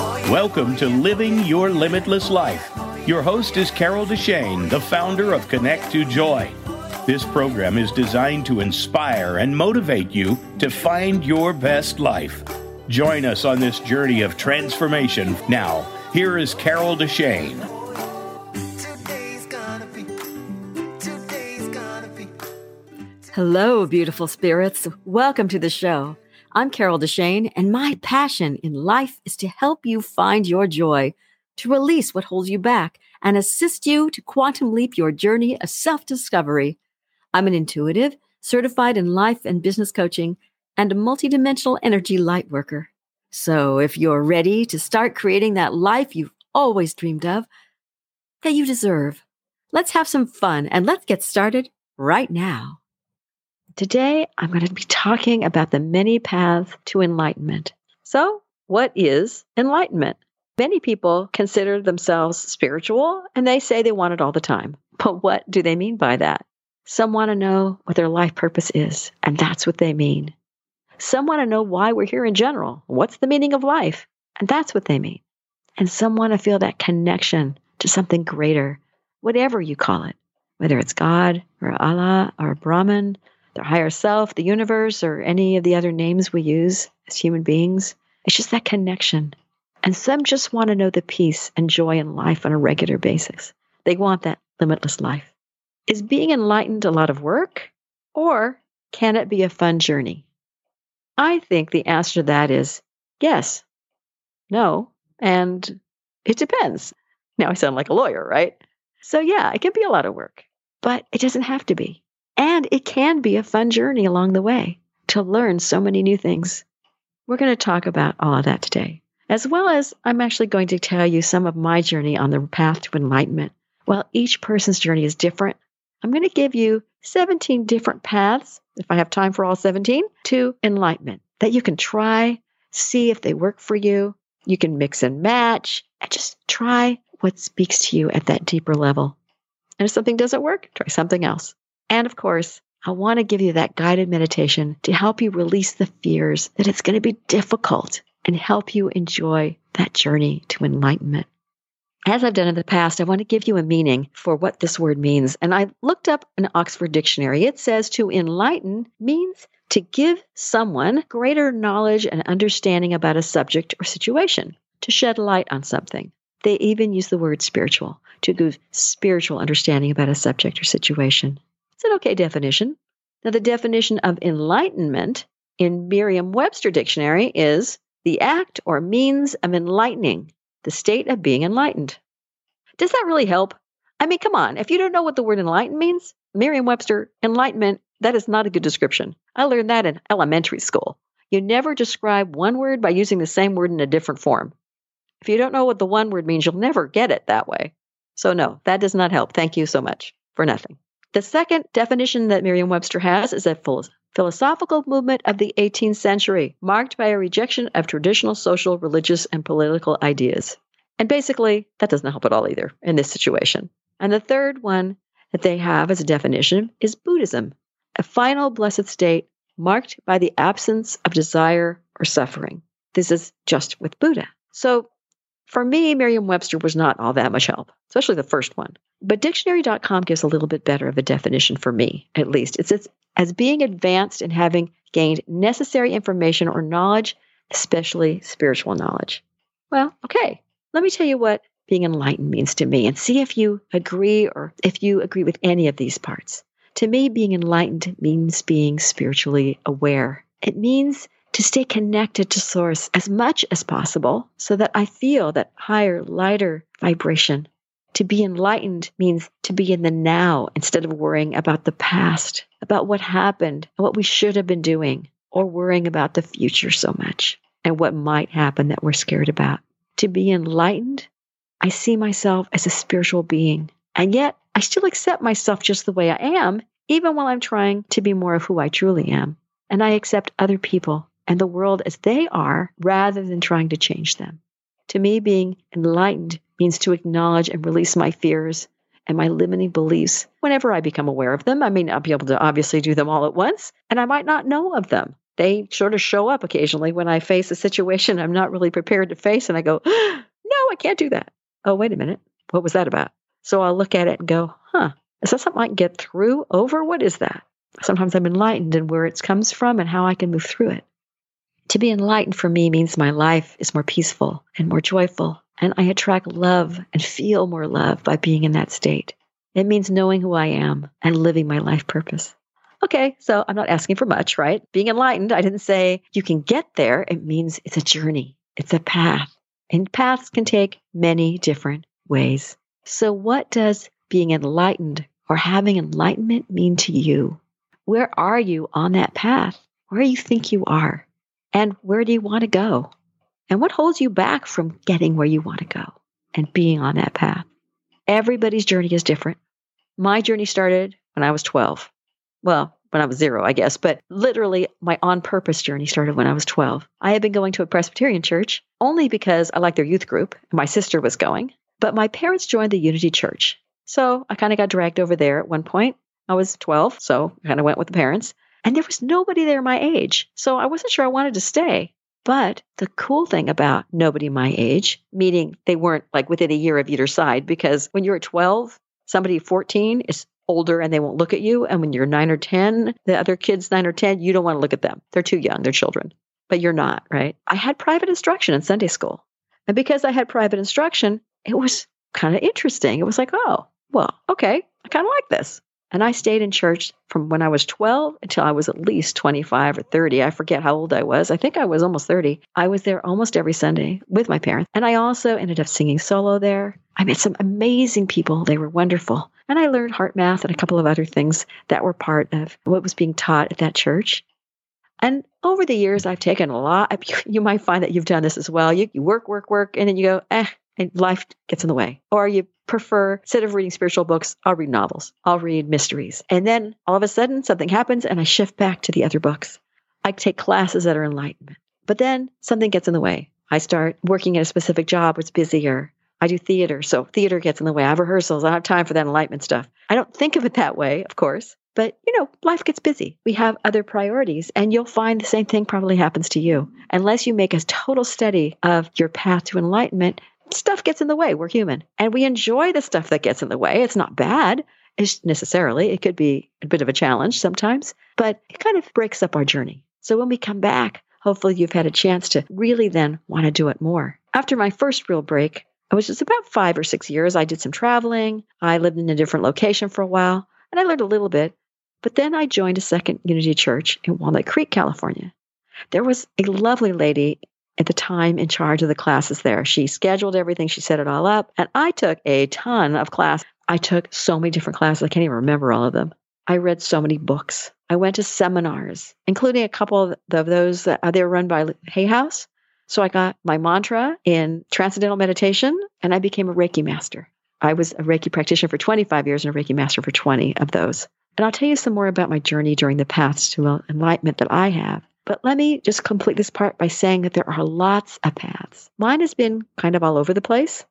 Oh. Welcome to Living Your Limitless Life. Your host is Carol Deshane, the founder of Connect to Joy. This program is designed to inspire and motivate you to find your best life. Join us on this journey of transformation. Now, here is Carol Deshane. Hello, beautiful spirits. Welcome to the show. I'm Carol Deshane, and my passion in life is to help you find your joy, to release what holds you back, and assist you to quantum leap your journey of self discovery. I'm an intuitive, certified in life and business coaching, and a multidimensional energy light worker. So if you're ready to start creating that life you've always dreamed of, that you deserve, let's have some fun and let's get started right now. Today, I'm going to be talking about the many paths to enlightenment. So, what is enlightenment? Many people consider themselves spiritual and they say they want it all the time. But what do they mean by that? Some want to know what their life purpose is, and that's what they mean. Some want to know why we're here in general. What's the meaning of life? And that's what they mean. And some want to feel that connection to something greater, whatever you call it, whether it's God or Allah or Brahman, their higher self, the universe, or any of the other names we use as human beings. It's just that connection. And some just want to know the peace and joy in life on a regular basis. They want that limitless life. Is being enlightened a lot of work, or can it be a fun journey? I think the answer to that is yes, no, and it depends. Now I sound like a lawyer, right? So, yeah, it can be a lot of work, but it doesn't have to be. And it can be a fun journey along the way to learn so many new things. We're going to talk about all of that today, as well as I'm actually going to tell you some of my journey on the path to enlightenment. While each person's journey is different, I'm going to give you 17 different paths, if I have time for all 17, to enlightenment that you can try, see if they work for you. You can mix and match and just try what speaks to you at that deeper level. And if something doesn't work, try something else. And of course, I want to give you that guided meditation to help you release the fears that it's going to be difficult and help you enjoy that journey to enlightenment. As I've done in the past, I want to give you a meaning for what this word means. And I looked up an Oxford dictionary. It says to enlighten means to give someone greater knowledge and understanding about a subject or situation, to shed light on something. They even use the word spiritual to give spiritual understanding about a subject or situation. It's an okay definition. Now, the definition of enlightenment in Merriam Webster Dictionary is the act or means of enlightening, the state of being enlightened. Does that really help? I mean, come on. If you don't know what the word enlighten means, Merriam Webster, enlightenment, that is not a good description. I learned that in elementary school. You never describe one word by using the same word in a different form. If you don't know what the one word means, you'll never get it that way. So, no, that does not help. Thank you so much for nothing. The second definition that Merriam Webster has is a phil- philosophical movement of the 18th century, marked by a rejection of traditional social, religious, and political ideas. And basically, that doesn't help at all either in this situation. And the third one that they have as a definition is Buddhism, a final blessed state marked by the absence of desire or suffering. This is just with Buddha. So for me, Merriam Webster was not all that much help, especially the first one. But dictionary.com gives a little bit better of a definition for me, at least. It says, as being advanced and having gained necessary information or knowledge, especially spiritual knowledge. Well, okay, let me tell you what being enlightened means to me and see if you agree or if you agree with any of these parts. To me, being enlightened means being spiritually aware. It means to stay connected to source as much as possible so that I feel that higher, lighter vibration. To be enlightened means to be in the now instead of worrying about the past, about what happened what we should have been doing, or worrying about the future so much and what might happen that we're scared about. To be enlightened, I see myself as a spiritual being, and yet I still accept myself just the way I am, even while I'm trying to be more of who I truly am. And I accept other people and the world as they are rather than trying to change them. To me, being enlightened means to acknowledge and release my fears and my limiting beliefs whenever I become aware of them. I may not be able to obviously do them all at once, and I might not know of them. they sort of show up occasionally when I face a situation I'm not really prepared to face. And I go, no, I can't do that. Oh, wait a minute. What was that about? So I'll look at it and go, huh, is that something I can get through over? What is that? Sometimes I'm enlightened in where it comes from and how I can move through it. To be enlightened for me means my life is more peaceful and more joyful, and I attract love and feel more love by being in that state. It means knowing who I am and living my life purpose. Okay, so I'm not asking for much, right? Being enlightened, I didn't say you can get there. It means it's a journey, it's a path. And paths can take many different ways. So, what does being enlightened or having enlightenment mean to you? Where are you on that path? Where do you think you are? And where do you want to go? And what holds you back from getting where you want to go and being on that path? Everybody's journey is different. My journey started when I was 12. Well, when I was zero, I guess, but literally my on purpose journey started when I was 12. I had been going to a Presbyterian church only because I liked their youth group. And my sister was going, but my parents joined the Unity Church. So I kind of got dragged over there at one point. I was 12, so I kind of went with the parents. And there was nobody there my age. So I wasn't sure I wanted to stay. But the cool thing about nobody my age, meaning they weren't like within a year of either side, because when you're 12, somebody 14 is older and they won't look at you. And when you're nine or 10, the other kids, nine or 10, you don't want to look at them. They're too young, they're children. But you're not, right? I had private instruction in Sunday school. And because I had private instruction, it was kind of interesting. It was like, oh, well, okay, I kind of like this. And I stayed in church from when I was 12 until I was at least 25 or 30. I forget how old I was. I think I was almost 30. I was there almost every Sunday with my parents. And I also ended up singing solo there. I met some amazing people. They were wonderful. And I learned HeartMath and a couple of other things that were part of what was being taught at that church. And over the years, I've taken a lot. You might find that you've done this as well. You, you work, work, work, and then you go, eh, and life gets in the way. Or you prefer, instead of reading spiritual books, I'll read novels, I'll read mysteries. And then all of a sudden, something happens and I shift back to the other books. I take classes that are enlightenment. But then something gets in the way. I start working at a specific job, it's busier. I do theater, so theater gets in the way. I have rehearsals. I don't have time for that enlightenment stuff. I don't think of it that way, of course, but you know, life gets busy. We have other priorities, and you'll find the same thing probably happens to you. Unless you make a total study of your path to enlightenment, stuff gets in the way. We're human and we enjoy the stuff that gets in the way. It's not bad it's necessarily. It could be a bit of a challenge sometimes, but it kind of breaks up our journey. So when we come back, hopefully you've had a chance to really then want to do it more. After my first real break, it was just about five or six years. I did some traveling. I lived in a different location for a while and I learned a little bit. But then I joined a second Unity Church in Walnut Creek, California. There was a lovely lady at the time in charge of the classes there. She scheduled everything, she set it all up, and I took a ton of class. I took so many different classes, I can't even remember all of them. I read so many books. I went to seminars, including a couple of those that uh, they were run by Hay House. So I got my mantra in transcendental meditation and I became a Reiki master. I was a Reiki practitioner for 25 years and a Reiki master for 20 of those. And I'll tell you some more about my journey during the paths to enlightenment that I have. But let me just complete this part by saying that there are lots of paths. Mine has been kind of all over the place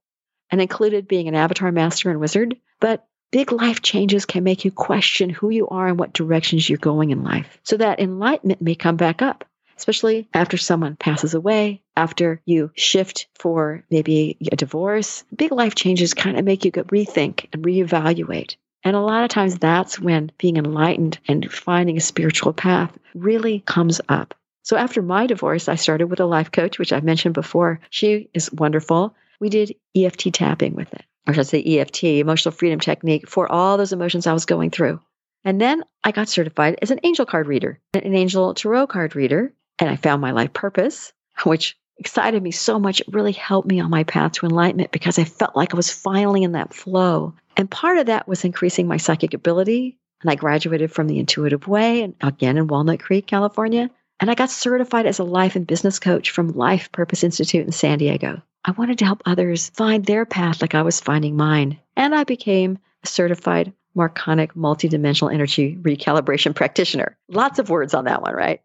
and included being an avatar master and wizard, but big life changes can make you question who you are and what directions you're going in life. So that enlightenment may come back up, especially after someone passes away, after you shift for maybe a divorce. Big life changes kind of make you rethink and reevaluate. And a lot of times that's when being enlightened and finding a spiritual path really comes up. So after my divorce, I started with a life coach, which I've mentioned before. She is wonderful. We did EFT tapping with it, or should I say EFT, emotional freedom technique, for all those emotions I was going through. And then I got certified as an angel card reader, an angel tarot card reader, and I found my life purpose, which excited me so much. It really helped me on my path to enlightenment because I felt like I was finally in that flow. And part of that was increasing my psychic ability. And I graduated from the Intuitive Way, and again in Walnut Creek, California. And I got certified as a life and business coach from Life Purpose Institute in San Diego. I wanted to help others find their path like I was finding mine. And I became a certified Marconic multidimensional energy recalibration practitioner. Lots of words on that one, right?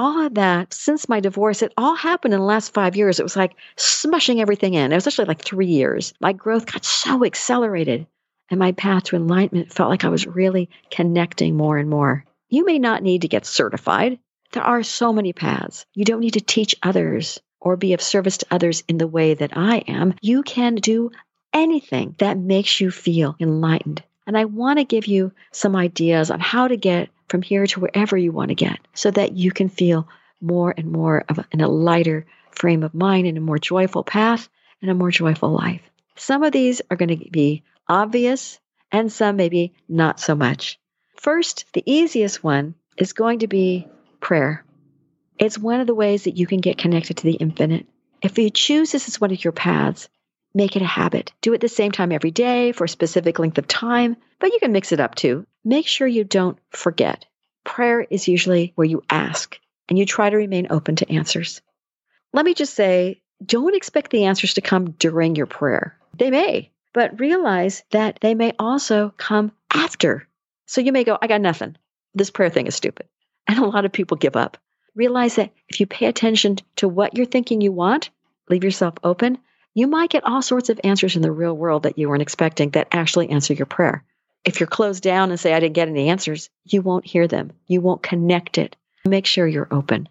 All of that since my divorce, it all happened in the last five years. It was like smushing everything in. It was actually like three years. My growth got so accelerated and my path to enlightenment felt like I was really connecting more and more. You may not need to get certified. There are so many paths. You don't need to teach others or be of service to others in the way that I am. You can do anything that makes you feel enlightened. And I want to give you some ideas on how to get from here to wherever you want to get so that you can feel more and more of a, in a lighter frame of mind and a more joyful path and a more joyful life. Some of these are going to be obvious and some maybe not so much. First, the easiest one is going to be prayer. It's one of the ways that you can get connected to the infinite. If you choose this as one of your paths, make it a habit. Do it the same time every day for a specific length of time, but you can mix it up too. Make sure you don't forget. Prayer is usually where you ask and you try to remain open to answers. Let me just say, don't expect the answers to come during your prayer. They may, but realize that they may also come after. So you may go, I got nothing. This prayer thing is stupid. And a lot of people give up. Realize that if you pay attention to what you're thinking you want, leave yourself open, you might get all sorts of answers in the real world that you weren't expecting that actually answer your prayer. If you're closed down and say, I didn't get any answers, you won't hear them. You won't connect it. Make sure you're open.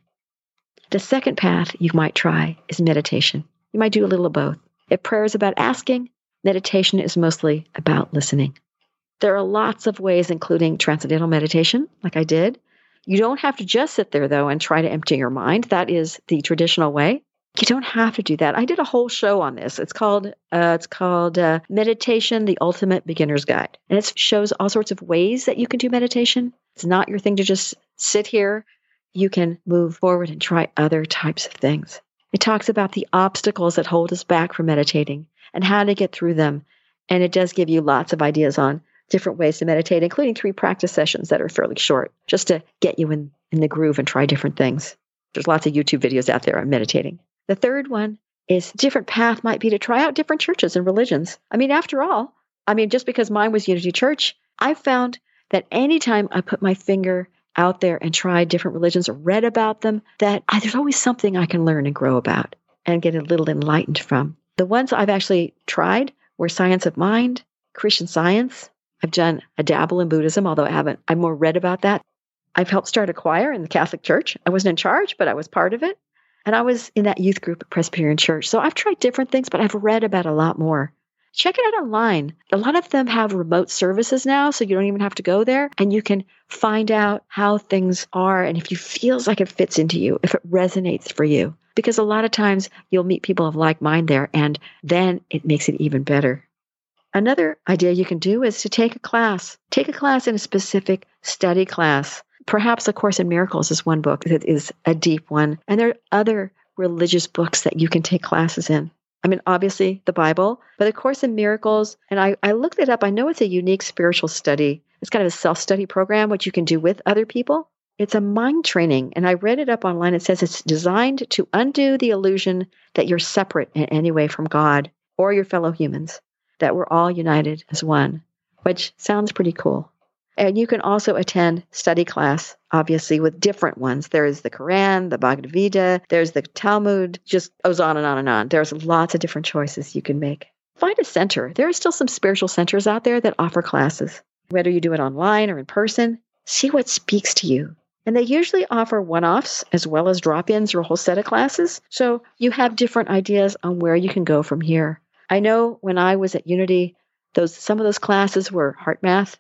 The second path you might try is meditation. You might do a little of both. If prayer is about asking, meditation is mostly about listening. There are lots of ways, including transcendental meditation, like I did. You don't have to just sit there, though, and try to empty your mind. That is the traditional way. You don't have to do that. I did a whole show on this. It's called uh, it's called uh, Meditation: The Ultimate Beginner's Guide, and it shows all sorts of ways that you can do meditation. It's not your thing to just sit here. You can move forward and try other types of things. It talks about the obstacles that hold us back from meditating and how to get through them, and it does give you lots of ideas on different ways to meditate, including three practice sessions that are fairly short, just to get you in in the groove and try different things. There's lots of YouTube videos out there on meditating. The third one is different path might be to try out different churches and religions. I mean, after all, I mean, just because mine was Unity Church, I found that anytime I put my finger out there and tried different religions or read about them, that I, there's always something I can learn and grow about and get a little enlightened from. The ones I've actually tried were Science of Mind, Christian Science. I've done a dabble in Buddhism, although I haven't, I've more read about that. I've helped start a choir in the Catholic Church. I wasn't in charge, but I was part of it. And I was in that youth group at Presbyterian Church. So I've tried different things, but I've read about a lot more. Check it out online. A lot of them have remote services now, so you don't even have to go there. And you can find out how things are and if you feels like it fits into you, if it resonates for you. Because a lot of times you'll meet people of like mind there, and then it makes it even better. Another idea you can do is to take a class. Take a class in a specific study class. Perhaps A Course in Miracles is one book that is a deep one. And there are other religious books that you can take classes in. I mean, obviously the Bible, but A Course in Miracles, and I, I looked it up. I know it's a unique spiritual study. It's kind of a self study program, which you can do with other people. It's a mind training. And I read it up online. It says it's designed to undo the illusion that you're separate in any way from God or your fellow humans, that we're all united as one, which sounds pretty cool. And you can also attend study class, obviously, with different ones. There is the Quran, the Bhagavad Gita, there's the Talmud, just goes on and on and on. There's lots of different choices you can make. Find a center. There are still some spiritual centers out there that offer classes. Whether you do it online or in person, see what speaks to you. And they usually offer one offs as well as drop ins or a whole set of classes. So you have different ideas on where you can go from here. I know when I was at Unity, those some of those classes were HeartMath,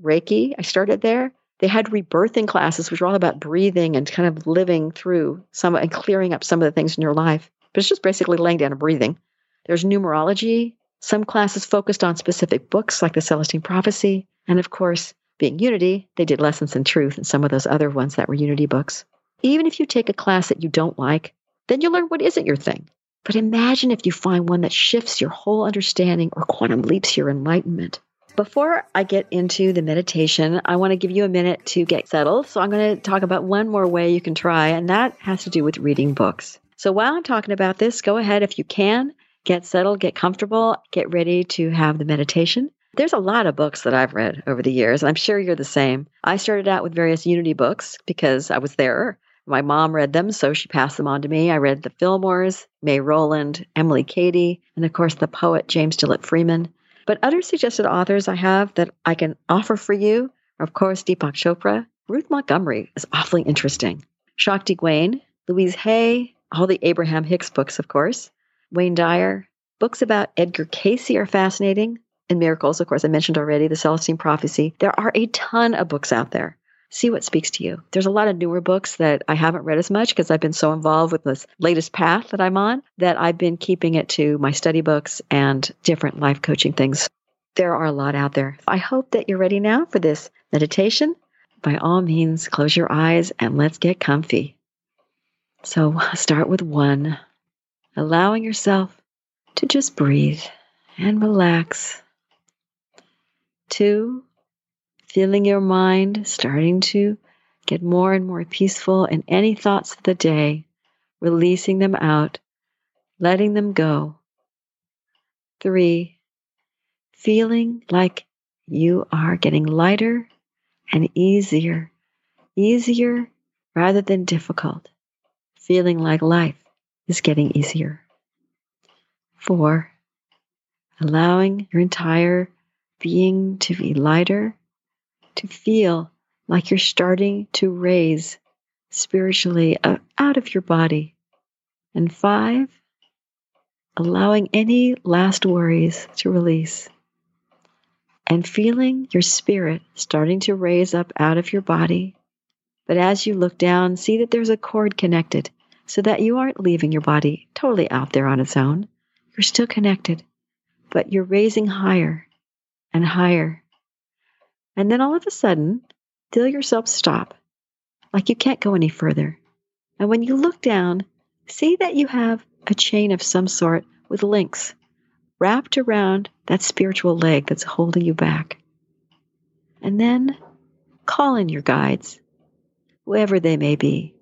Reiki. I started there. They had rebirthing classes, which were all about breathing and kind of living through some and clearing up some of the things in your life. But it's just basically laying down and breathing. There's numerology. Some classes focused on specific books like the Celestine Prophecy. And of course, being Unity, they did Lessons in Truth and some of those other ones that were Unity books. Even if you take a class that you don't like, then you'll learn what isn't your thing. But imagine if you find one that shifts your whole understanding or quantum leaps your enlightenment. Before I get into the meditation, I want to give you a minute to get settled. So I'm going to talk about one more way you can try, and that has to do with reading books. So while I'm talking about this, go ahead if you can, get settled, get comfortable, get ready to have the meditation. There's a lot of books that I've read over the years, and I'm sure you're the same. I started out with various Unity books because I was there. My mom read them, so she passed them on to me. I read the Fillmores, May Rowland, Emilie Cady, and of course the poet James Dillet Freeman. But other suggested authors I have that I can offer for you are, of course, Deepak Chopra. Ruth Montgomery is awfully interesting. Shakti Gawain, Louise Hay, all the Abraham Hicks books, of course, Wayne Dyer. Books about Edgar Cayce are fascinating. And miracles, of course, I mentioned already, the Celestine Prophecy. There are a ton of books out there. See what speaks to you. There's a lot of newer books that I haven't read as much because I've been so involved with this latest path that I'm on that I've been keeping it to my study books and different life coaching things. There are a lot out there. I hope that you're ready now for this meditation. By all means, close your eyes and let's get comfy. So start with one, allowing yourself to just breathe and relax. Two, feeling your mind starting to get more and more peaceful, and any thoughts of the day, releasing them out, letting them go. Three, feeling like you are getting lighter and easier, easier rather than difficult feeling like life is getting easier. Four, allowing your entire being to be lighter, to feel like you're starting to raise spiritually uh, out of your body. And five, allowing any last worries to release and feeling your spirit starting to raise up out of your body but as you look down, see that there's a cord connected so that you aren't leaving your body totally out there on its own. You're still connected, but you're raising higher and higher. And then all of a sudden, feel yourself stop, like you can't go any further. And when you look down, see that you have a chain of some sort with links wrapped around that spiritual leg that's holding you back. And then call in your guides whoever they may be,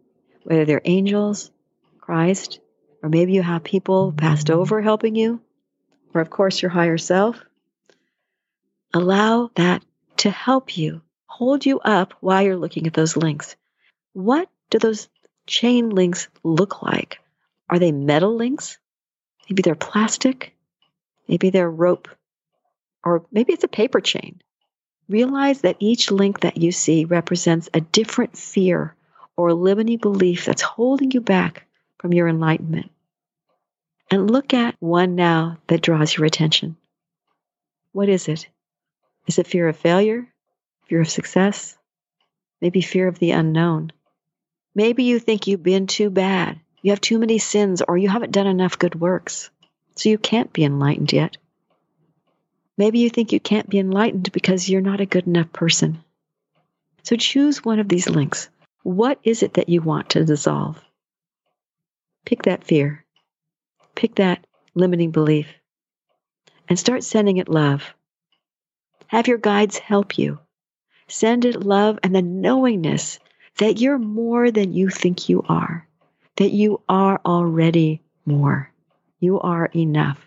whether they're angels, Christ, or maybe you have people passed over helping you, or of course your higher self. Allow that to help you, hold you up while you're looking at those links. What do those chain links look like? Are they metal links? Maybe they're plastic. Maybe they're rope. Or maybe it's a paper chain. Realize that each link that you see represents a different fear or limiting belief that's holding you back from your enlightenment. And look at one now that draws your attention. What is it? Is it fear of failure? Fear of success? Maybe fear of the unknown? Maybe you think you've been too bad, you have too many sins, or you haven't done enough good works, so you can't be enlightened yet. Maybe you think you can't be enlightened because you're not a good enough person. So choose one of these links. What is it that you want to dissolve? Pick that fear, pick that limiting belief, and start sending it love. Have your guides help you. Send it love and the knowingness that you're more than you think you are, that you are already more. You are enough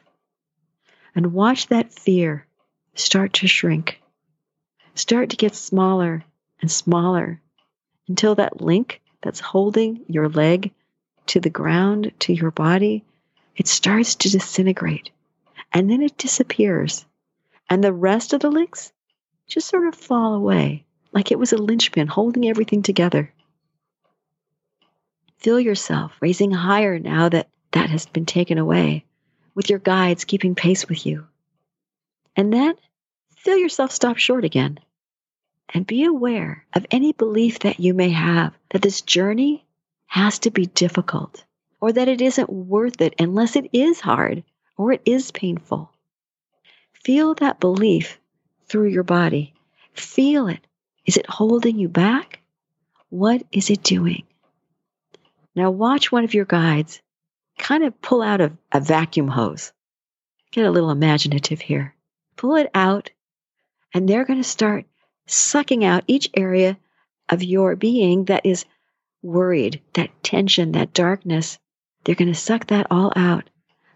and watch that fear start to shrink, start to get smaller and smaller until that link that's holding your leg to the ground, to your body, it starts to disintegrate and then it disappears. And the rest of the links just sort of fall away like it was a linchpin holding everything together. Feel yourself raising higher now that that has been taken away with your guides keeping pace with you. And then feel yourself stop short again. And be aware of any belief that you may have that this journey has to be difficult or that it isn't worth it unless it is hard or it is painful. Feel that belief through your body. Feel it. Is it holding you back? What is it doing? Now, watch one of your guides kind of pull out a, a vacuum hose. Get a little imaginative here. Pull it out, and they're going to start sucking out each area of your being that is worried, that tension, that darkness. They're going to suck that all out,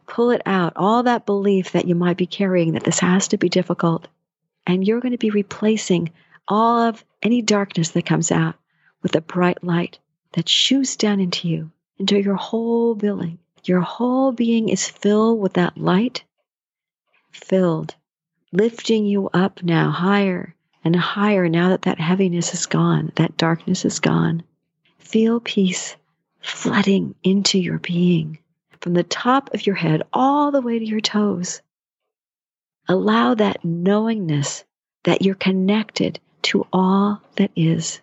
pull it out, all that belief that you might be carrying that this has to be difficult. And you're going to be replacing all of any darkness that comes out with a bright light that shoots down into you, into your whole being, your whole being is filled with that light, filled, lifting you up now higher and higher now that that heaviness is gone, that darkness is gone. feel peace flooding into your being from the top of your head all the way to your toes. Allow that knowingness that you're connected to all that is.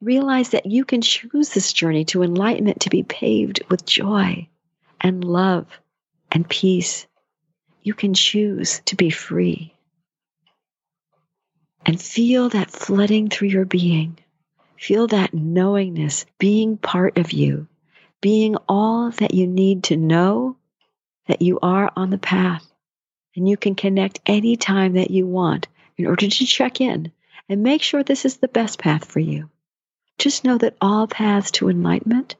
Realize that you can choose this journey to enlightenment to be paved with joy and love and peace. You can choose to be free. And feel that flooding through your being. Feel that knowingness being part of you, being all that you need to know that you are on the path. And you can connect any time that you want in order to check in and make sure this is the best path for you. Just know that all paths to enlightenment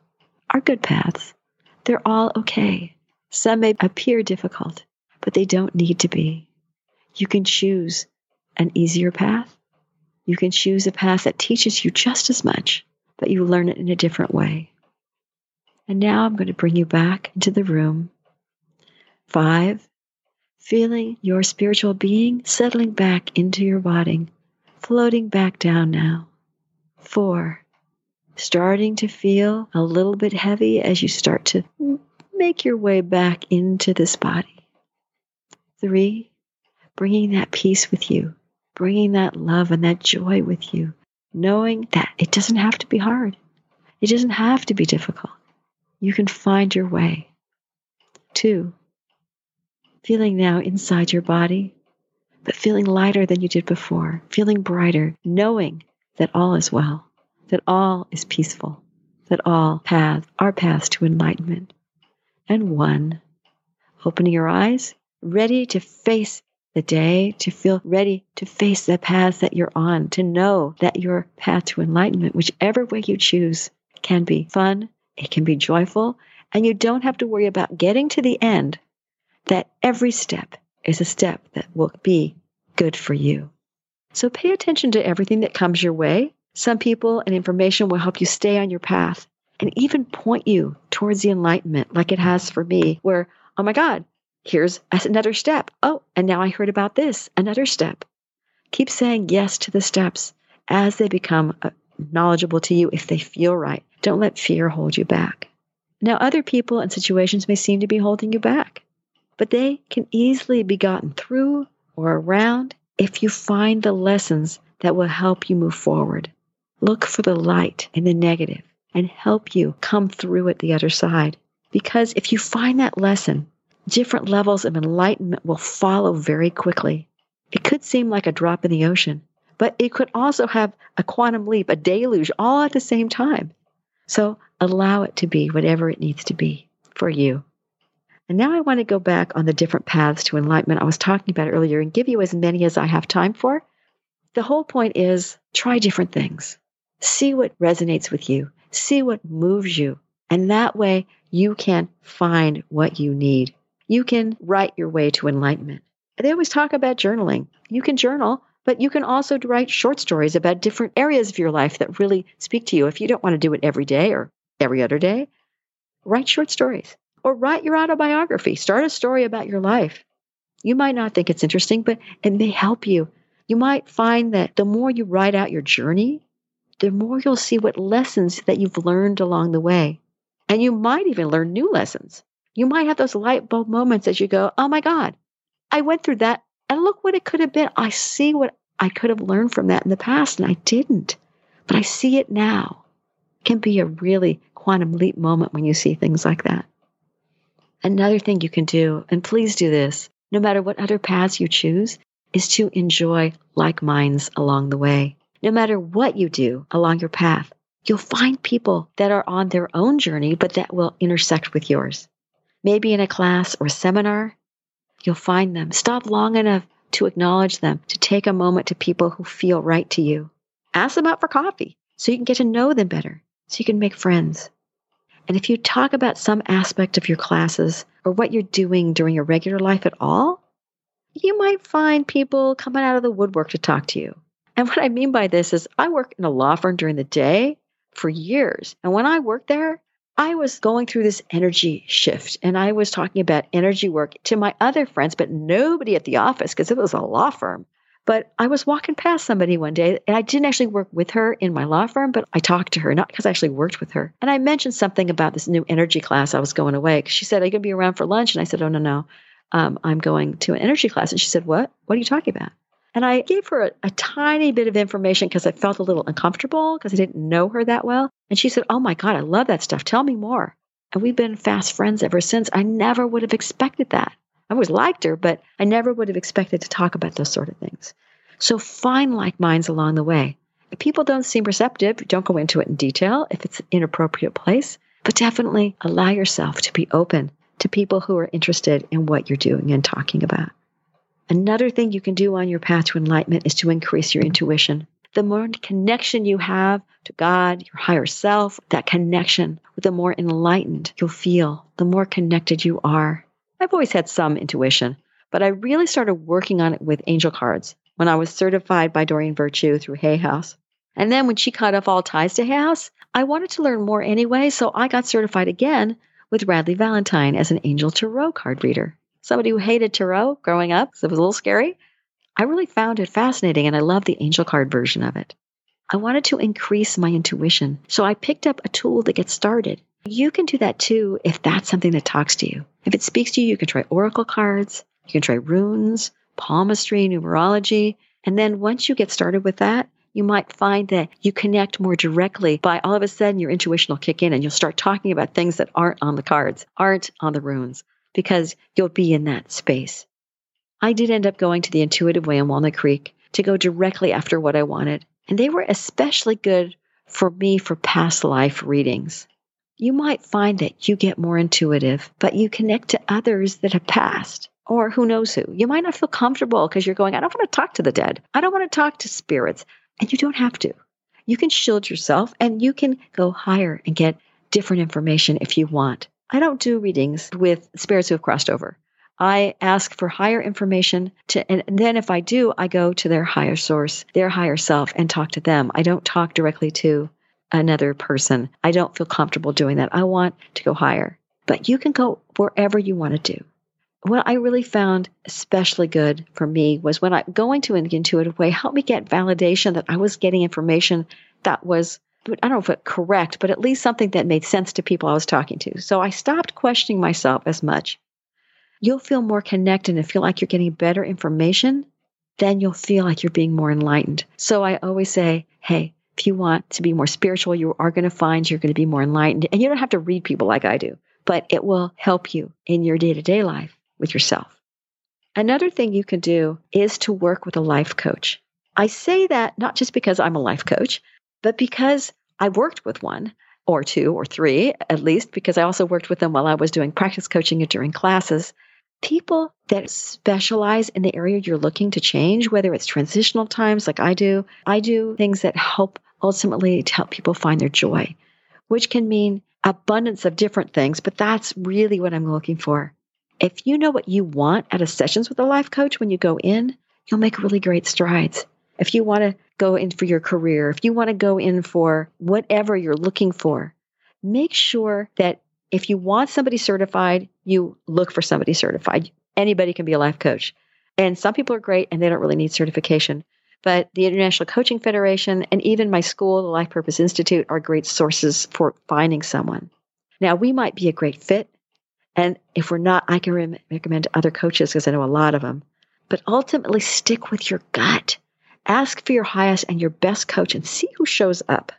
are good paths. They're all okay. Some may appear difficult, but they don't need to be. You can choose an easier path. You can choose a path that teaches you just as much, but you learn it in a different way. And now I'm going to bring you back into the room. Five, feeling your spiritual being settling back into your body, floating back down now. Four, starting to feel a little bit heavy as you start to make your way back into this body. Three, bringing that peace with you, bringing that love and that joy with you, knowing that it doesn't have to be hard. It doesn't have to be difficult. You can find your way. Two, feeling now inside your body, but feeling lighter than you did before, feeling brighter, knowing that all is well, that all is peaceful, that all paths are paths to enlightenment. And one, opening your eyes, ready to face the day, to feel ready to face the path that you're on, to know that your path to enlightenment, whichever way you choose, can be fun, it can be joyful, and you don't have to worry about getting to the end, that every step is a step that will be good for you. So pay attention to everything that comes your way. Some people and information will help you stay on your path and even point you towards the enlightenment, like it has for me, where, oh my God, here's another step. Oh, and now I heard about this, another step. Keep saying yes to the steps as they become uh, knowledgeable to you if they feel right. Don't let fear hold you back. Now, other people and situations may seem to be holding you back, but they can easily be gotten through or around if you find the lessons that will help you move forward. Look for the light in the negative and help you come through at the other side. Because if you find that lesson, different levels of enlightenment will follow very quickly. It could seem like a drop in the ocean, but it could also have a quantum leap, a deluge, all at the same time. So allow it to be whatever it needs to be for you. And now I want to go back on the different paths to enlightenment I was talking about earlier and give you as many as I have time for. The whole point is try different things. See what resonates with you. See what moves you. And that way you can find what you need. You can write your way to enlightenment. They always talk about journaling. You can journal, but you can also write short stories about different areas of your life that really speak to you. If you don't want to do it every day or every other day, write short stories or write your autobiography. Start a story about your life. You might not think it's interesting, but it may help you. You might find that the more you write out your journey, the more you'll see what lessons that you've learned along the way. And you might even learn new lessons. You might have those light bulb moments as you go, oh my God, I went through that and look what it could have been. I see what I could have learned from that in the past and I didn't, but I see it now. It can be a really quantum leap moment when you see things like that. Another thing you can do, and please do this, no matter what other paths you choose, is to enjoy like minds along the way no matter what you do along your path, you'll find people that are on their own journey, but that will intersect with yours. Maybe in a class or seminar, you'll find them. Stop long enough to acknowledge them, to take a moment to people who feel right to you. Ask them out for coffee so you can get to know them better, so you can make friends. And if you talk about some aspect of your classes or what you're doing during your regular life at all, you might find people coming out of the woodwork to talk to you. And what I mean by this is I work in a law firm during the day for years. And when I worked there, I was going through this energy shift and I was talking about energy work to my other friends, but nobody at the office because it was a law firm. But I was walking past somebody one day, and I didn't actually work with her in my law firm, but I talked to her, not because I actually worked with her. And I mentioned something about this new energy class I was going away. She said, Are you going to be around for lunch? And I said, Oh, no, no. Um, I'm going to an energy class. And she said, What? What are you talking about? And I gave her a, a tiny bit of information because I felt a little uncomfortable because I didn't know her that well. And she said, Oh my God, I love that stuff. Tell me more. And we've been fast friends ever since. I never would have expected that. I always liked her, but I never would have expected to talk about those sort of things. So find like minds along the way. If people don't seem receptive, don't go into it in detail if it's an inappropriate place, but definitely allow yourself to be open to people who are interested in what you're doing and talking about. Another thing you can do on your path to enlightenment is to increase your intuition. The more connection you have to God, your higher self, that connection, the more enlightened you'll feel, the more connected you are. I've always had some intuition, but I really started working on it with angel cards when I was certified by Doreen Virtue through Hay House. And then when she cut off all ties to Hay House, I wanted to learn more anyway, so I got certified again with Radleigh Valentine as an angel tarot card reader. Somebody who hated tarot growing up, so it was a little scary. I really found it fascinating and I love the angel card version of it. I wanted to increase my intuition, so I picked up a tool to get started. You can do that too if that's something that talks to you. If it speaks to you, you can try oracle cards, you can try runes, palmistry, numerology. And then once you get started with that, you might find that you connect more directly by all of a sudden your intuition will kick in and you'll start talking about things that aren't on the cards, aren't on the runes, because you'll be in that space. I did end up going to the intuitive way in Walnut Creek to go directly after what I wanted. And they were especially good for me for past life readings. You might find that you get more intuitive, but you connect to others that have passed or who knows who. You might not feel comfortable because you're going, I don't want to talk to the dead. I don't want to talk to spirits. And you don't have to. You can shield yourself and you can go higher and get different information if you want. I don't do readings with spirits who have crossed over. I ask for higher information to, and then if I do, I go to their higher source, their higher self, and talk to them. I don't talk directly to another person. I don't feel comfortable doing that. I want to go higher. But you can go wherever you want to do what I really found especially good for me was when I going to an intuitive way helped me get validation that I was getting information that was I don't know if it correct, but at least something that made sense to people I was talking to. So I stopped questioning myself as much. You'll feel more connected and feel like you're getting better information, then you'll feel like you're being more enlightened. So I always say, hey, if you want to be more spiritual, you are going to find you're going to be more enlightened. And you don't have to read people like I do, but it will help you in your day to day life with yourself. Another thing you can do is to work with a life coach. I say that not just because I'm a life coach, but because I worked with one or two or three, at least, because I also worked with them while I was doing practice coaching and during classes. People that specialize in the area you're looking to change, whether it's transitional times like I do, I do things that help ultimately to help people find their joy, which can mean abundance of different things, but that's really what I'm looking for. If you know what you want out of sessions with a life coach when you go in, you'll make really great strides. If you want to go in for your career, if you want to go in for whatever you're looking for, make sure that if you want somebody certified, you look for somebody certified. Anybody can be a life coach. And some people are great and they don't really need certification. But the International Coaching Federation and even my school, the Life Purpose Institute, are great sources for finding someone. Now, we might be a great fit, and if we're not, I can re- recommend other coaches because I know a lot of them. But ultimately, stick with your gut. Ask for your highest and your best coach and see who shows up.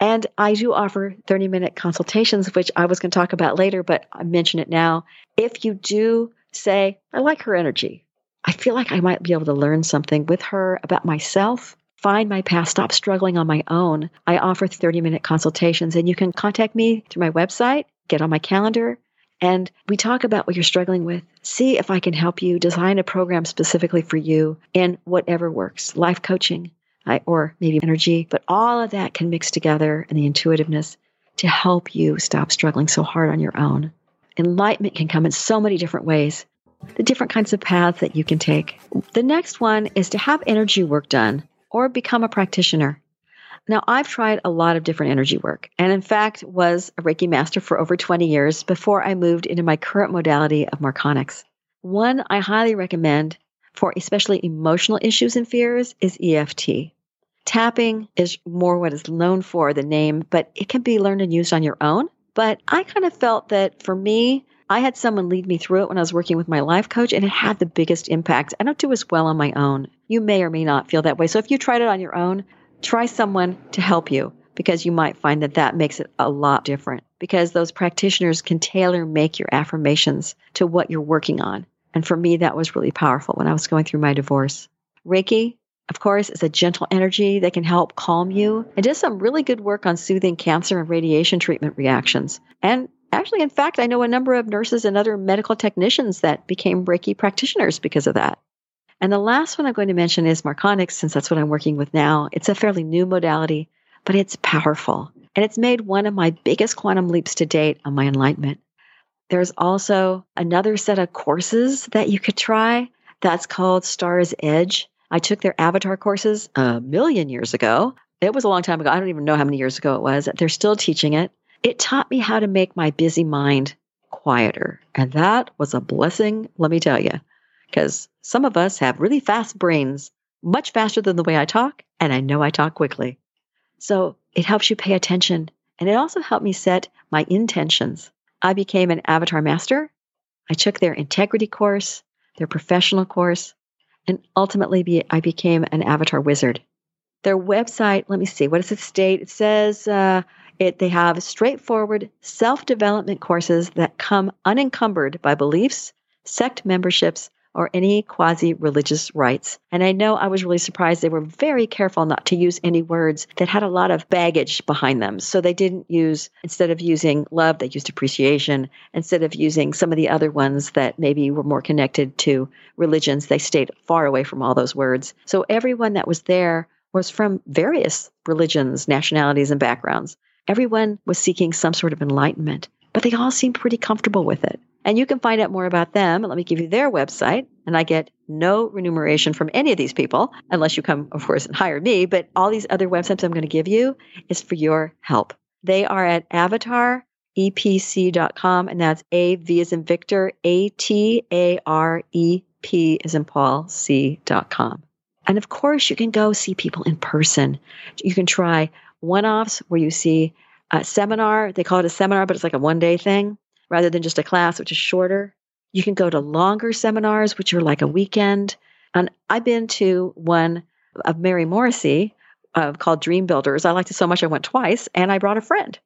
And I do offer 30 minute consultations, which I was going to talk about later, but I mention it now. If you do say, I like her energy, I feel like I might be able to learn something with her about myself, find my path, stop struggling on my own. I offer 30 minute consultations, and you can contact me through my website, get on my calendar, and we talk about what you're struggling with. See if I can help you design a program specifically for you and whatever works life coaching or maybe energy. But all of that can mix together and the intuitiveness to help you stop struggling so hard on your own. Enlightenment can come in so many different ways, the different kinds of paths that you can take. The next one is to have energy work done or become a practitioner. Now, I've tried a lot of different energy work and, in fact, was a Reiki master for over 20 years before I moved into my current modality of Marconics. One I highly recommend for especially emotional issues and fears is EFT. Tapping is more what is known for the name, but it can be learned and used on your own. But I kind of felt that for me, I had someone lead me through it when I was working with my life coach, and it had the biggest impact. I don't do as well on my own. You may or may not feel that way. So if you tried it on your own, try someone to help you because you might find that that makes it a lot different because those practitioners can tailor make your affirmations to what you're working on. And for me, that was really powerful when I was going through my divorce. Reiki, of course, it's a gentle energy that can help calm you and does some really good work on soothing cancer and radiation treatment reactions. And actually, in fact, I know a number of nurses and other medical technicians that became Reiki practitioners because of that. And the last one I'm going to mention is Marconics, since that's what I'm working with now. It's a fairly new modality, but it's powerful. And it's made one of my biggest quantum leaps to date on my enlightenment. There's also another set of courses that you could try that's called Star's Edge. I took their avatar courses a million years ago. It was a long time ago. I don't even know how many years ago it was. They're still teaching it. It taught me how to make my busy mind quieter. And that was a blessing, let me tell you, because some of us have really fast brains, much faster than the way I talk. And I know I talk quickly. So it helps you pay attention. And it also helped me set my intentions. I became an avatar master. I took their integrity course, their professional course, and ultimately be, I became an avatar wizard. Their website, let me see, what does it state? It says uh, it, they have straightforward self development courses that come unencumbered by beliefs, sect memberships, or any quasi religious rites. And I know I was really surprised they were very careful not to use any words that had a lot of baggage behind them. So they didn't use, instead of using love, they used appreciation. Instead of using some of the other ones that maybe were more connected to religions, they stayed far away from all those words. So everyone that was there was from various religions, nationalities, and backgrounds. Everyone was seeking some sort of enlightenment, but they all seem pretty comfortable with it. And you can find out more about them. Let me give you their website. And I get no remuneration from any of these people, unless you come, of course, and hire me. But all these other websites I'm going to give you is for your help. They are at avatarepc.com, and that's A V as in Victor, A T A R E P as in Paul, C.com. And of course, you can go see people in person. You can try one offs where you see a seminar. They call it a seminar, but it's like a one day thing rather than just a class, which is shorter. You can go to longer seminars, which are like a weekend. And I've been to one of Mary Morrissey uh, called Dream Builders. I liked it so much I went twice, and I brought a friend.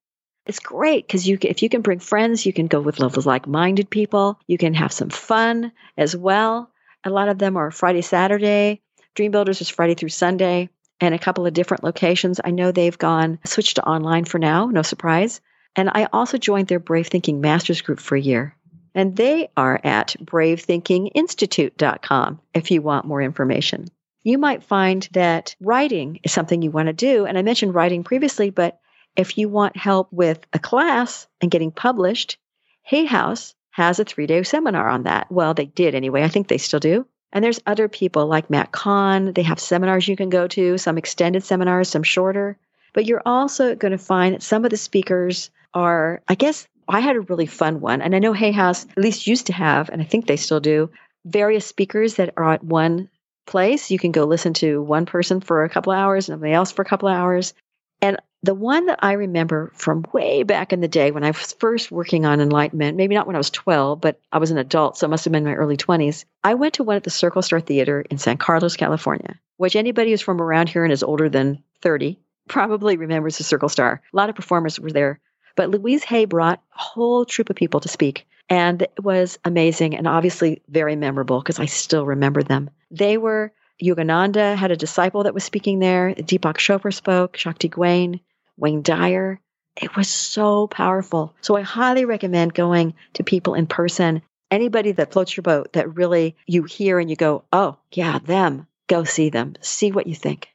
It's great because you if you can bring friends, you can go with like-minded people. You can have some fun as well. A lot of them are Friday, Saturday. Dream Builders is Friday through Sunday, and a couple of different locations. I know they've gone switched to online for now. No surprise. And I also joined their Brave Thinking Masters group for a year. And they are at bravethinkinginstitute.com if you want more information. You might find that writing is something you want to do. And I mentioned writing previously, but if you want help with a class and getting published, Hay House has a three day seminar on that. Well, they did anyway. I think they still do. And there's other people like Matt Kahn. They have seminars you can go to, some extended seminars, some shorter. But you're also going to find that some of the speakers are, I guess, I had a really fun one. And I know Hay House at least used to have, and I think they still do, various speakers that are at one place. You can go listen to one person for a couple of hours and somebody else for a couple of hours. And the one that I remember from way back in the day when I was first working on enlightenment, maybe not when I was 12, but I was an adult, so it must have been my early 20s. I went to one at the Circle Star Theater in San Carlos, California, which anybody who's from around here and is older than 30 probably remembers the Circle Star. A lot of performers were there. But Louise Hay brought a whole troop of people to speak. And it was amazing and obviously very memorable because I still remember them. They were Yogananda had a disciple that was speaking there. Deepak Chopra spoke, Shakti Gawain, Wayne Dyer. It was so powerful. So I highly recommend going to people in person. Anybody that floats your boat that really you hear and you go, oh, yeah, them, go see them, see what you think.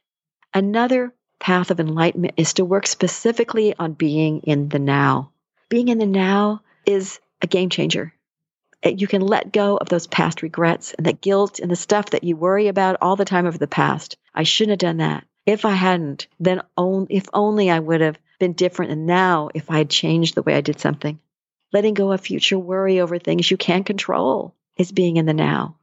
Another path of enlightenment is to work specifically on being in the now. Being in the now is a game changer. You can let go of those past regrets and the guilt and the stuff that you worry about all the time of the past. I shouldn't have done that. If I hadn't, then on, if only I would have been different and now if I had changed the way I did something. Letting go of future worry over things you can't control is being in the now.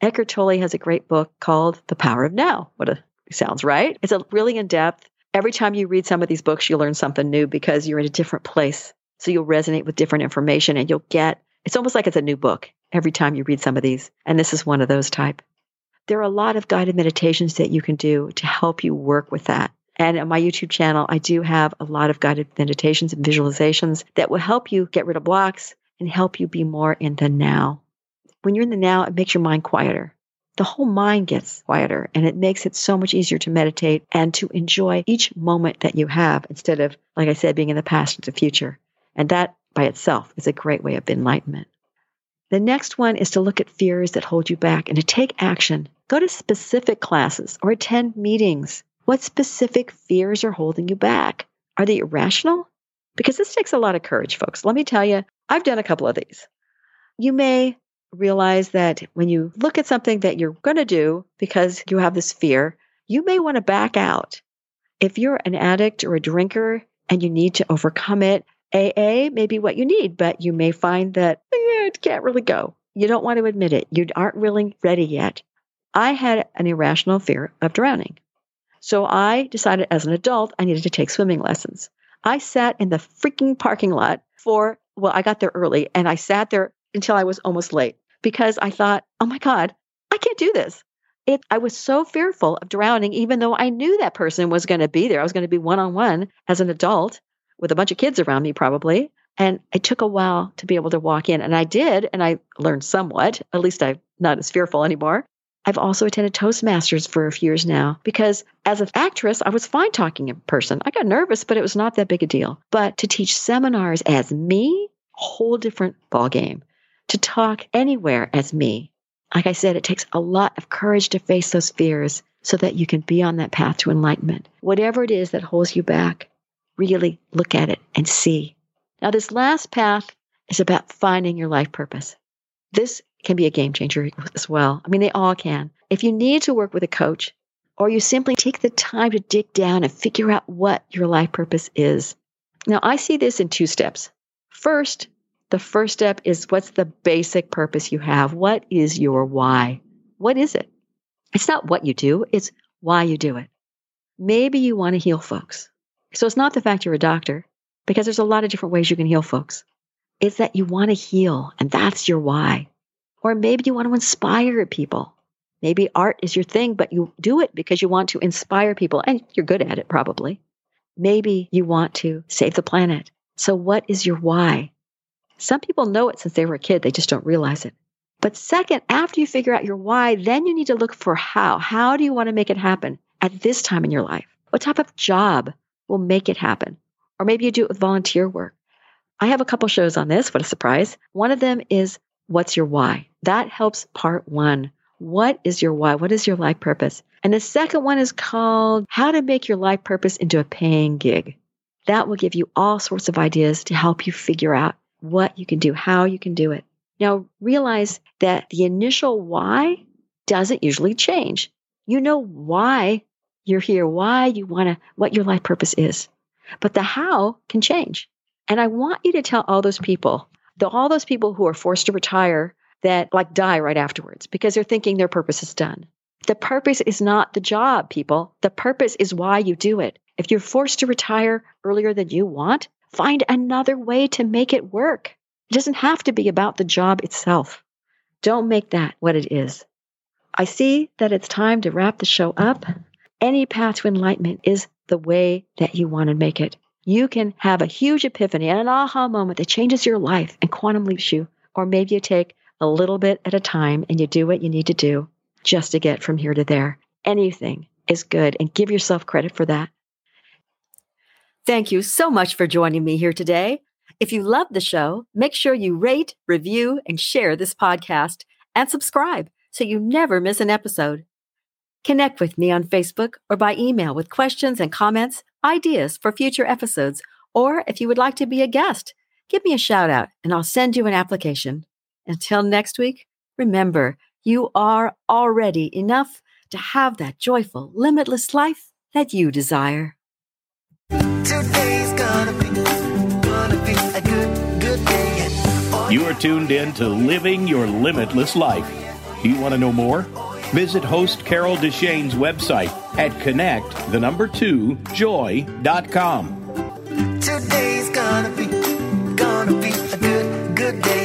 Eckhart Tolle has a great book called The Power of Now. What a sounds right. It's a really in depth. Every time you read some of these books, you learn something new because you're in a different place. So you'll resonate with different information and you'll get it's almost like it's a new book every time you read some of these. And this is one of those type. There are a lot of guided meditations that you can do to help you work with that. And on my YouTube channel, I do have a lot of guided meditations and visualizations that will help you get rid of blocks and help you be more in the now. When you're in the now, it makes your mind quieter. The whole mind gets quieter and it makes it so much easier to meditate and to enjoy each moment that you have instead of, like I said, being in the past or the future. And that by itself is a great way of enlightenment. The next one is to look at fears that hold you back and to take action. Go to specific classes or attend meetings. What specific fears are holding you back? Are they irrational? Because this takes a lot of courage, folks. Let me tell you, I've done a couple of these. You may realize that when you look at something that you're going to do because you have this fear, you may want to back out. If you're an addict or a drinker and you need to overcome it, AA may be what you need, but you may find that eh, it can't really go. You don't want to admit it. You aren't really ready yet. I had an irrational fear of drowning. So I decided as an adult I needed to take swimming lessons. I sat in the freaking parking lot for, well, I got there early and I sat there until I was almost late because I thought, oh my God, I can't do this. It, I was so fearful of drowning, even though I knew that person was going to be there. I was going to be one on one as an adult with a bunch of kids around me, probably. And it took a while to be able to walk in. And I did, and I learned somewhat. At least I'm not as fearful anymore. I've also attended Toastmasters for a few years now because as an actress, I was fine talking in person. I got nervous, but it was not that big a deal. But to teach seminars as me, whole different ballgame. To talk anywhere as me, like I said, it takes a lot of courage to face those fears so that you can be on that path to enlightenment. Whatever it is that holds you back, really look at it and see. Now, this last path is about finding your life purpose. This can be a game changer as well. I mean, they all can. If you need to work with a coach, or you simply take the time to dig down and figure out what your life purpose is. Now, I see this in two steps. First, the first step is what's the basic purpose you have? What is your why? What is it? It's not what you do, it's why you do it. Maybe you want to heal folks. So it's not the fact you're a doctor, because there's a lot of different ways you can heal folks. It's that you want to heal, and that's your why. Or maybe you want to inspire people. Maybe art is your thing, but you do it because you want to inspire people, and you're good at it probably. Maybe you want to save the planet. So, what is your why? Some people know it since they were a kid, they just don't realize it. But second, after you figure out your why, then you need to look for how. How do you want to make it happen at this time in your life? What type of job will make it happen. Or maybe you do it with volunteer work. I have a couple shows on this. What a surprise. One of them is What's Your Why? That helps part one. What is your why? What is your life purpose? And the second one is called How to Make Your Life Purpose into a Paying Gig. That will give you all sorts of ideas to help you figure out what you can do, how you can do it. Now, realize that the initial why doesn't usually change. You know why you're here, why you want to, what your life purpose is. But the how can change. And I want you to tell all those people, the, all those people who are forced to retire that like die right afterwards because they're thinking their purpose is done. The purpose is not the job, people. The purpose is why you do it. If you're forced to retire earlier than you want, find another way to make it work. It doesn't have to be about the job itself. Don't make that what it is. I see that it's time to wrap the show up any path to enlightenment is the way that you want to make it. You can have a huge epiphany and an aha moment that changes your life and quantum leaps you. Or maybe you take a little bit at a time and you do what you need to do just to get from here to there. Anything is good and give yourself credit for that. Thank you so much for joining me here today. If you love the show, make sure you rate, review, and share this podcast and subscribe so you never miss an episode. Connect with me on Facebook or by email with questions and comments, ideas for future episodes, or if you would like to be a guest, give me a shout out and I'll send you an application. Until next week, remember, you are already enough to have that joyful, limitless life that you desire. Today's gonna be, gonna be a good, good day. You are tuned in to Living Your Limitless Life. Do you want to know more? Visit host Carol Deshane's website at connect, the number two, joy.com. Today's gonna be, gonna be a good, good day.